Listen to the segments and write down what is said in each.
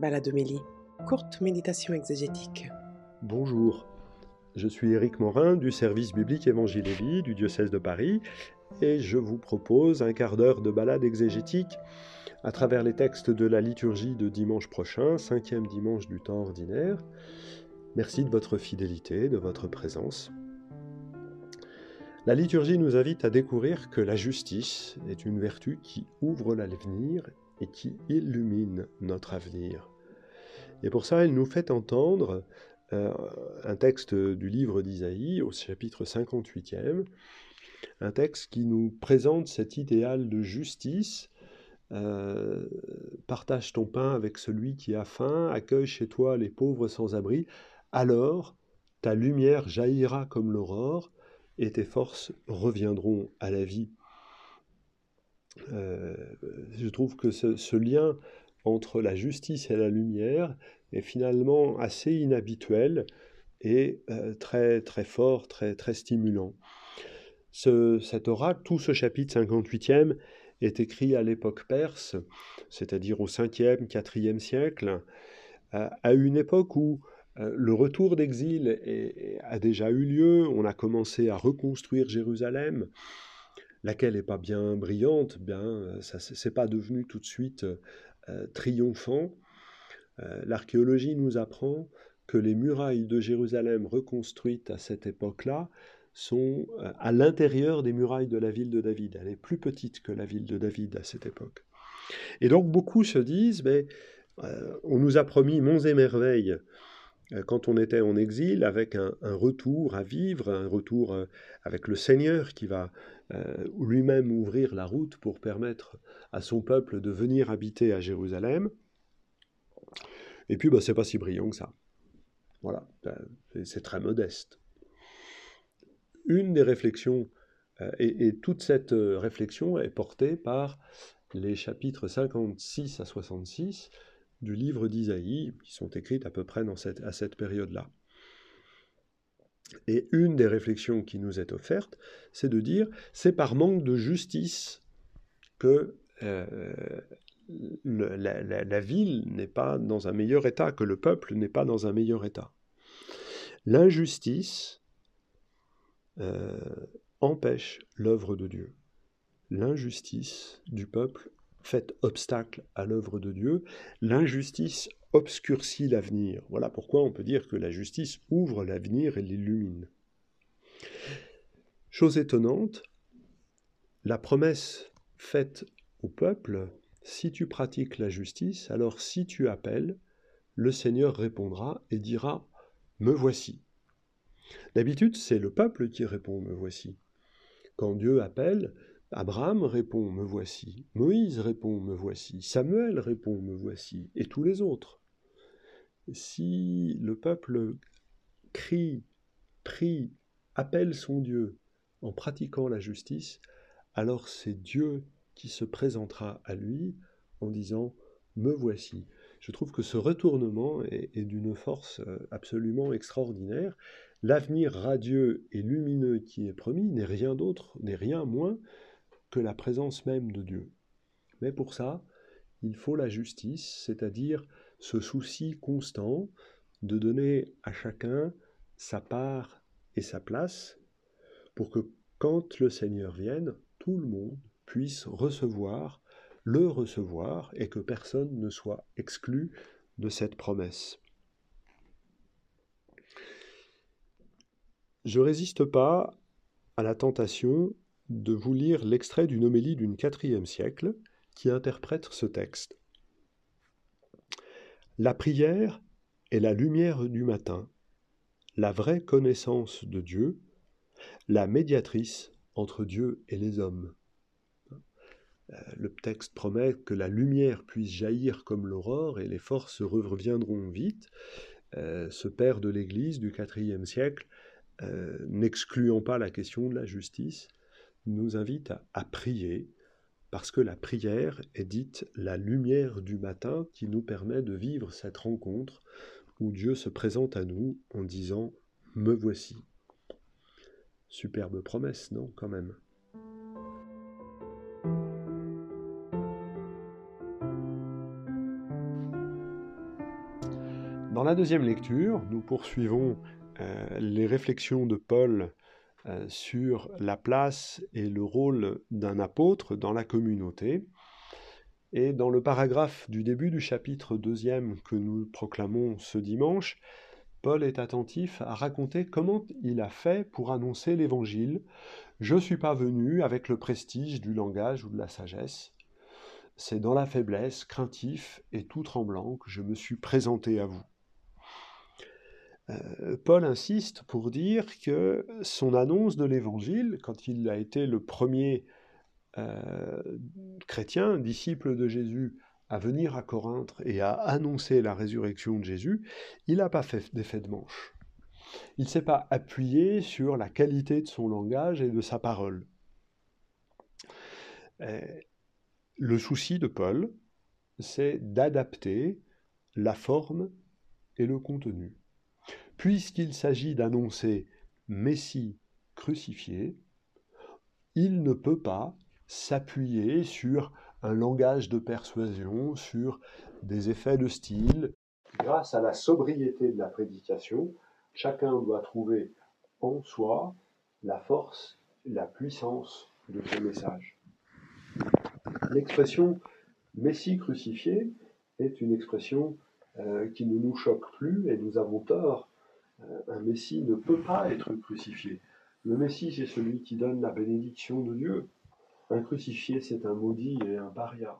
Baladomélie, courte méditation exégétique. Bonjour, je suis Éric Morin du service biblique Vie du diocèse de Paris et je vous propose un quart d'heure de balade exégétique à travers les textes de la liturgie de dimanche prochain, cinquième dimanche du temps ordinaire. Merci de votre fidélité, de votre présence. La liturgie nous invite à découvrir que la justice est une vertu qui ouvre l'avenir et qui illumine notre avenir. Et pour ça, elle nous fait entendre euh, un texte du livre d'Isaïe au chapitre 58e, un texte qui nous présente cet idéal de justice. Euh, partage ton pain avec celui qui a faim, accueille chez toi les pauvres sans abri, alors ta lumière jaillira comme l'aurore, et tes forces reviendront à la vie. Euh, je trouve que ce, lien entre la justice et la lumière est finalement assez inhabituel et euh, très très fort, très stimulant. Ce, cet oracle, tout ce chapitre 58e, est écrit à l'époque perse, c'est-à-dire au 5e, 4e siècle, à une époque où euh, le retour d'exil a déjà eu lieu, on a commencé à reconstruire Jérusalem, laquelle n'est pas bien brillante, bien, euh, ça c'est pas devenu tout de suite euh, triomphant. L'archéologie nous apprend que les murailles de Jérusalem reconstruites à cette époque-là sont à l'intérieur des murailles de la ville de David. Elle est plus petite que la ville de David à cette époque. Et donc beaucoup se disent, mais, on nous a promis monts et merveilles euh, quand on était en exil, avec un, retour à vivre, un retour euh, avec le Seigneur qui va euh, lui-même ouvrir la route pour permettre à son peuple de venir habiter à Jérusalem. Et puis, bah, c'est pas si brillant que ça. Voilà, c'est très modeste. Une des réflexions, et, et, toute cette réflexion est portée par les chapitres 56 à 66 du livre d'Isaïe, qui sont écrites à peu près dans à cette période-là. Et une des réflexions qui nous est offerte, c'est de dire, c'est par manque de justice que euh, la, ville n'est pas dans un meilleur état, que le peuple n'est pas dans un meilleur état. L'injustice euh, empêche l'œuvre de Dieu. L'injustice du peuple fait obstacle à l'œuvre de Dieu, l'injustice obscurcit l'avenir. Voilà pourquoi on peut dire que la justice ouvre l'avenir et l'illumine. Chose étonnante, la promesse faite au peuple, si tu pratiques la justice, alors si tu appelles, le Seigneur répondra et dira, Me voici. D'habitude, c'est le peuple qui répond, Me voici. Quand Dieu appelle, Abraham répond Me voici. Moïse répond Me voici. Samuel répond Me voici. Et tous les autres. Si le peuple crie, prie, appelle son Dieu en pratiquant la justice, alors c'est Dieu qui se présentera à lui en disant Me voici. Je trouve que ce retournement est, est d'une force euh, absolument extraordinaire. L'avenir radieux et lumineux qui est promis n'est rien d'autre, n'est rien moins que la présence même de Dieu. Mais pour ça, il faut la justice, c'est-à-dire ce souci constant de donner à chacun sa part et sa place, pour que quand le Seigneur vienne, tout le monde puisse recevoir, le recevoir, et que personne ne soit exclu de cette promesse. Je résiste pas à la tentation de vous lire l'extrait d'une homélie du IVe siècle qui interprète ce texte. La prière est la lumière du matin, la vraie connaissance de Dieu, la médiatrice entre Dieu et les hommes. Euh, le texte promet que la lumière puisse jaillir comme l'aurore et les forces reviendront vite. Euh, ce père de l'Église du IVe siècle, euh, n'excluant pas la question de la justice, nous invite à, prier, parce que la prière est dite la lumière du matin qui nous permet de vivre cette rencontre où Dieu se présente à nous en disant ⁇ Me voici ⁇ Superbe promesse, non, quand même. Dans la deuxième lecture, nous poursuivons euh, les réflexions de Paul euh, sur la place et le rôle d'un apôtre dans la communauté. Et dans le paragraphe du début du chapitre deuxième que nous proclamons ce dimanche, Paul est attentif à raconter comment il a fait pour annoncer l'Évangile. Je ne suis pas venu avec le prestige du langage ou de la sagesse. C'est dans la faiblesse, craintif et tout tremblant que je me suis présenté à vous. Euh, Paul insiste pour dire que son annonce de l'Évangile, quand il a été le premier euh, chrétien, disciple de Jésus, à venir à Corinthe et à annoncer la résurrection de Jésus, il n'a pas fait d'effet de manche. Il ne s'est pas appuyé sur la qualité de son langage et de sa parole. Euh, le souci de Paul, c'est d'adapter la forme et le contenu. Puisqu'il s'agit d'annoncer Messie crucifié, il ne peut pas s'appuyer sur un langage de persuasion, sur des effets de style. Grâce à la sobriété de la prédication, chacun doit trouver en soi la force, la puissance de ce message. L'expression Messie crucifié est une expression euh, qui ne nous choque plus et nous avons tort. Euh, un Messie ne peut pas être crucifié. Le Messie, c'est celui qui donne la bénédiction de Dieu. Un crucifié, c'est un maudit et un paria.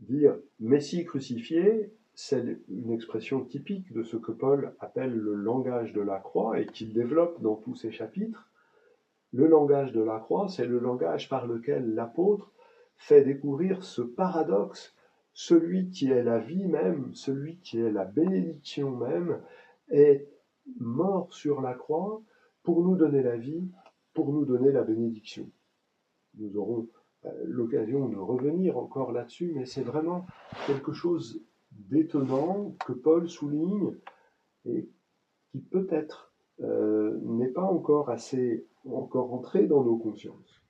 Dire Messie crucifié, c'est une expression typique de ce que Paul appelle le langage de la croix et qu'il développe dans tous ses chapitres. Le langage de la croix, c'est le langage par lequel l'apôtre fait découvrir ce paradoxe, celui qui est la vie même, celui qui est la bénédiction même, est mort sur la croix pour nous donner la vie, pour nous donner la bénédiction. Nous aurons euh, l'occasion de revenir encore là-dessus, mais c'est vraiment quelque chose d'étonnant que Paul souligne et qui peut-être euh, n'est pas encore assez encore entré dans nos consciences.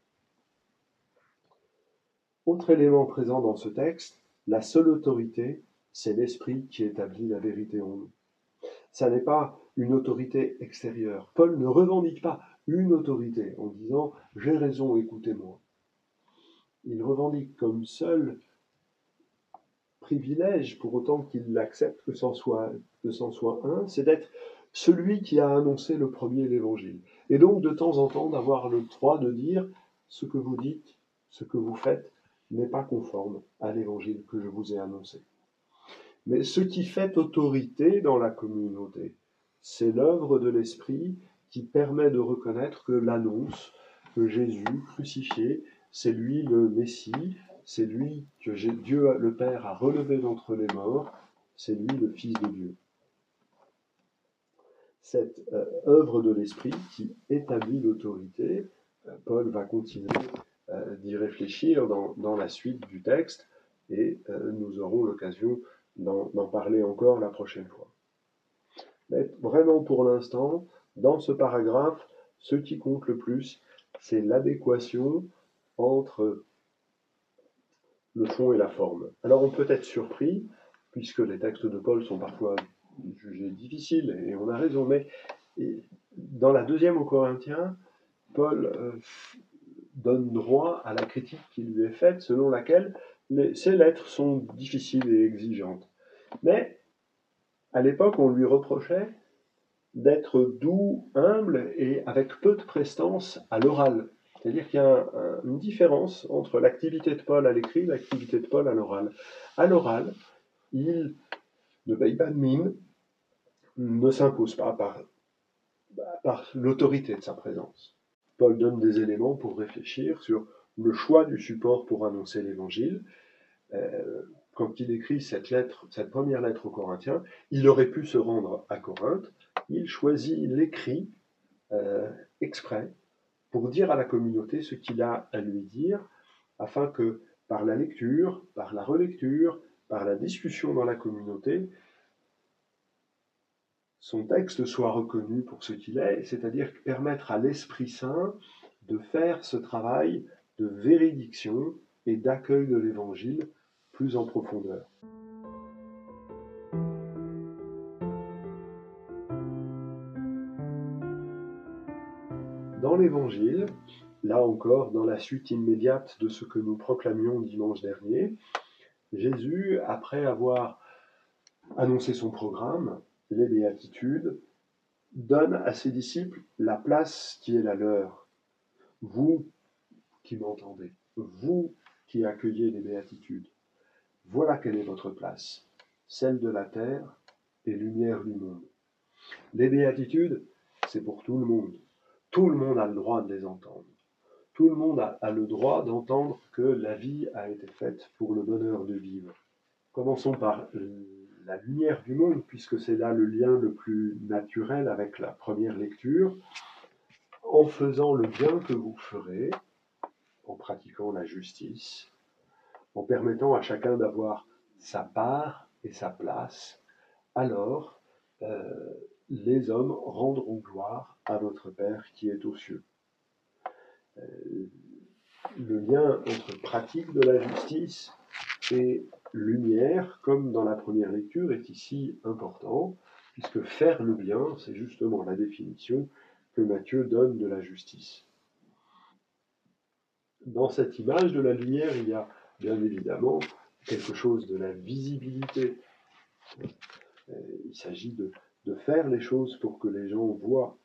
Autre élément présent dans ce texte, la seule autorité, c'est l'Esprit qui établit la vérité en nous. Ça n'est pas une autorité extérieure. Paul ne revendique pas une autorité en disant j'ai raison, écoutez-moi. Il revendique comme seul privilège, pour autant qu'il accepte que c'en soit, soit un, c'est d'être celui qui a annoncé le premier l'évangile. Et donc de temps en temps d'avoir le droit de dire ce que vous dites, ce que vous faites, n'est pas conforme à l'évangile que je vous ai annoncé. Mais ce qui fait autorité dans la communauté, c'est l'œuvre de l'Esprit qui permet de reconnaître que l'annonce que Jésus crucifié, c'est lui le Messie, c'est lui que Dieu le Père a relevé d'entre les morts, c'est lui le Fils de Dieu. Cette euh, œuvre de l'Esprit qui établit l'autorité, euh, Paul va continuer euh, d'y réfléchir dans, la suite du texte et nous aurons l'occasion d'en parler encore la prochaine fois. Mais vraiment pour l'instant, dans ce paragraphe, ce qui compte le plus, c'est l'adéquation entre le fond et la forme. Alors on peut être surpris, puisque les textes de Paul sont parfois jugés difficiles, et on a raison, mais dans la deuxième aux Corinthiens, Paul euh, donne droit à la critique qui lui est faite, selon laquelle les, ces lettres sont difficiles et exigeantes. Mais à l'époque, on lui reprochait d'être doux, humble et avec peu de prestance à l'oral. C'est-à-dire qu'il y a une différence entre l'activité de Paul à l'écrit et l'activité de Paul à l'oral. À l'oral, il ne paye pas mine, ne s'impose pas par l'autorité de sa présence. Paul donne des éléments pour réfléchir sur le choix du support pour annoncer l'évangile. Euh, quand il écrit cette première lettre aux Corinthiens, il aurait pu se rendre à Corinthe. Il choisit l'écrit euh, exprès pour dire à la communauté ce qu'il a à lui dire, afin que par la lecture, par la relecture, par la discussion dans la communauté, son texte soit reconnu pour ce qu'il est, c'est-à-dire permettre à l'Esprit Saint de faire ce travail de véridiction et d'accueil de l'Évangile plus en profondeur. Dans l'Évangile, là encore dans la suite immédiate de ce que nous proclamions dimanche dernier, Jésus, après avoir annoncé son programme, les béatitudes, donne à ses disciples la place qui est la leur. Vous qui m'entendez, vous qui accueillez les béatitudes, voilà quelle est votre place, celle de la terre et lumière du monde. Les béatitudes, c'est pour tout le monde. Tout le monde a le droit de les entendre. Tout le monde a, a le droit d'entendre que la vie a été faite pour le bonheur de vivre. Commençons par la lumière du monde, puisque c'est là le lien le plus naturel avec la première lecture. En faisant le bien que vous ferez, en pratiquant la justice, en permettant à chacun d'avoir sa part et sa place, alors euh, les hommes rendront gloire à votre Père qui est aux cieux. Euh, le lien entre pratique de la justice et lumière, comme dans la première lecture, est ici important, puisque faire le bien, c'est justement la définition que Matthieu donne de la justice. Dans cette image de la lumière, il y a bien évidemment quelque chose de la visibilité. Euh, il s'agit de, faire les choses pour que les gens voient.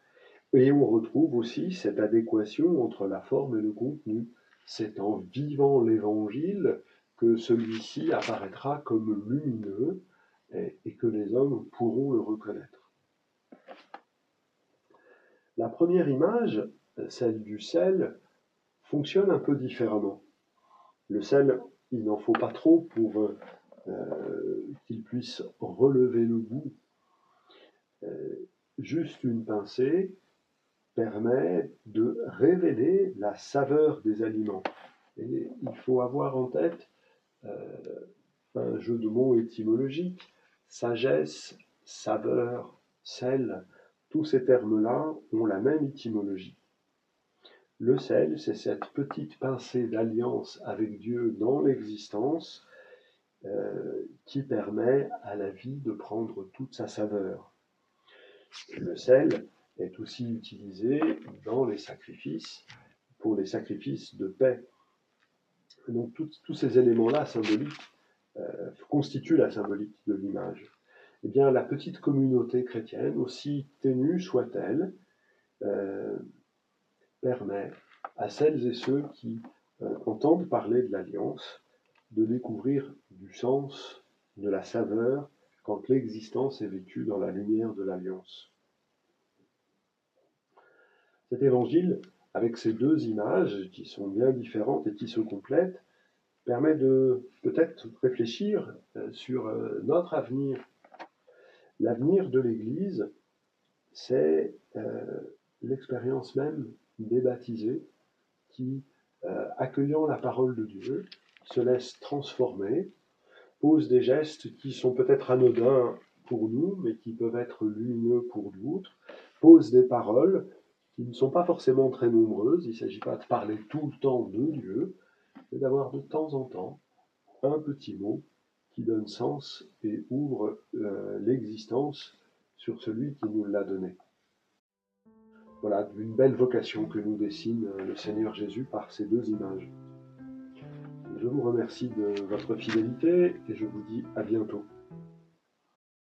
Et on retrouve aussi cette adéquation entre la forme et le contenu. C'est en vivant l'évangile que celui-ci apparaîtra comme lumineux et que les hommes pourront le reconnaître. La première image, celle du sel, fonctionne un peu différemment. Le sel, il n'en faut pas trop pour euh, qu'il puisse relever le goût. Euh, juste une pincée permet de révéler la saveur des aliments. Et il faut avoir en tête euh, un jeu de mots étymologique, sagesse, saveur, sel, tous ces termes-là ont la même étymologie. Le sel, c'est cette petite pincée d'alliance avec Dieu dans l'existence euh, qui permet à la vie de prendre toute sa saveur. Le sel est aussi utilisé dans les sacrifices, pour les sacrifices de paix. Donc tous ces éléments-là symboliques euh, constituent la symbolique de l'image. Eh bien, la petite communauté chrétienne, aussi ténue soit-elle, euh, permet à celles et ceux qui euh, entendent parler de l'alliance de découvrir du sens, de la saveur, quand l'existence est vécue dans la lumière de l'alliance. Cet évangile, avec ces deux images qui sont bien différentes et qui se complètent, permet de peut-être réfléchir euh, sur euh, notre avenir. L'avenir de l'Église, c'est l'expérience même des baptisés qui, euh, accueillant la parole de Dieu, se laissent transformer, posent des gestes qui sont peut-être anodins pour nous, mais qui peuvent être lumineux pour d'autres, posent des paroles qui ne sont pas forcément très nombreuses, il ne s'agit pas de parler tout le temps de Dieu, mais d'avoir de temps en temps un petit mot qui donne sens et ouvre euh, l'existence sur celui qui nous l'a donné voilà, d'une belle vocation que nous dessine euh, le Seigneur Jésus par ces deux images. Je vous remercie de votre fidélité et je vous dis à bientôt.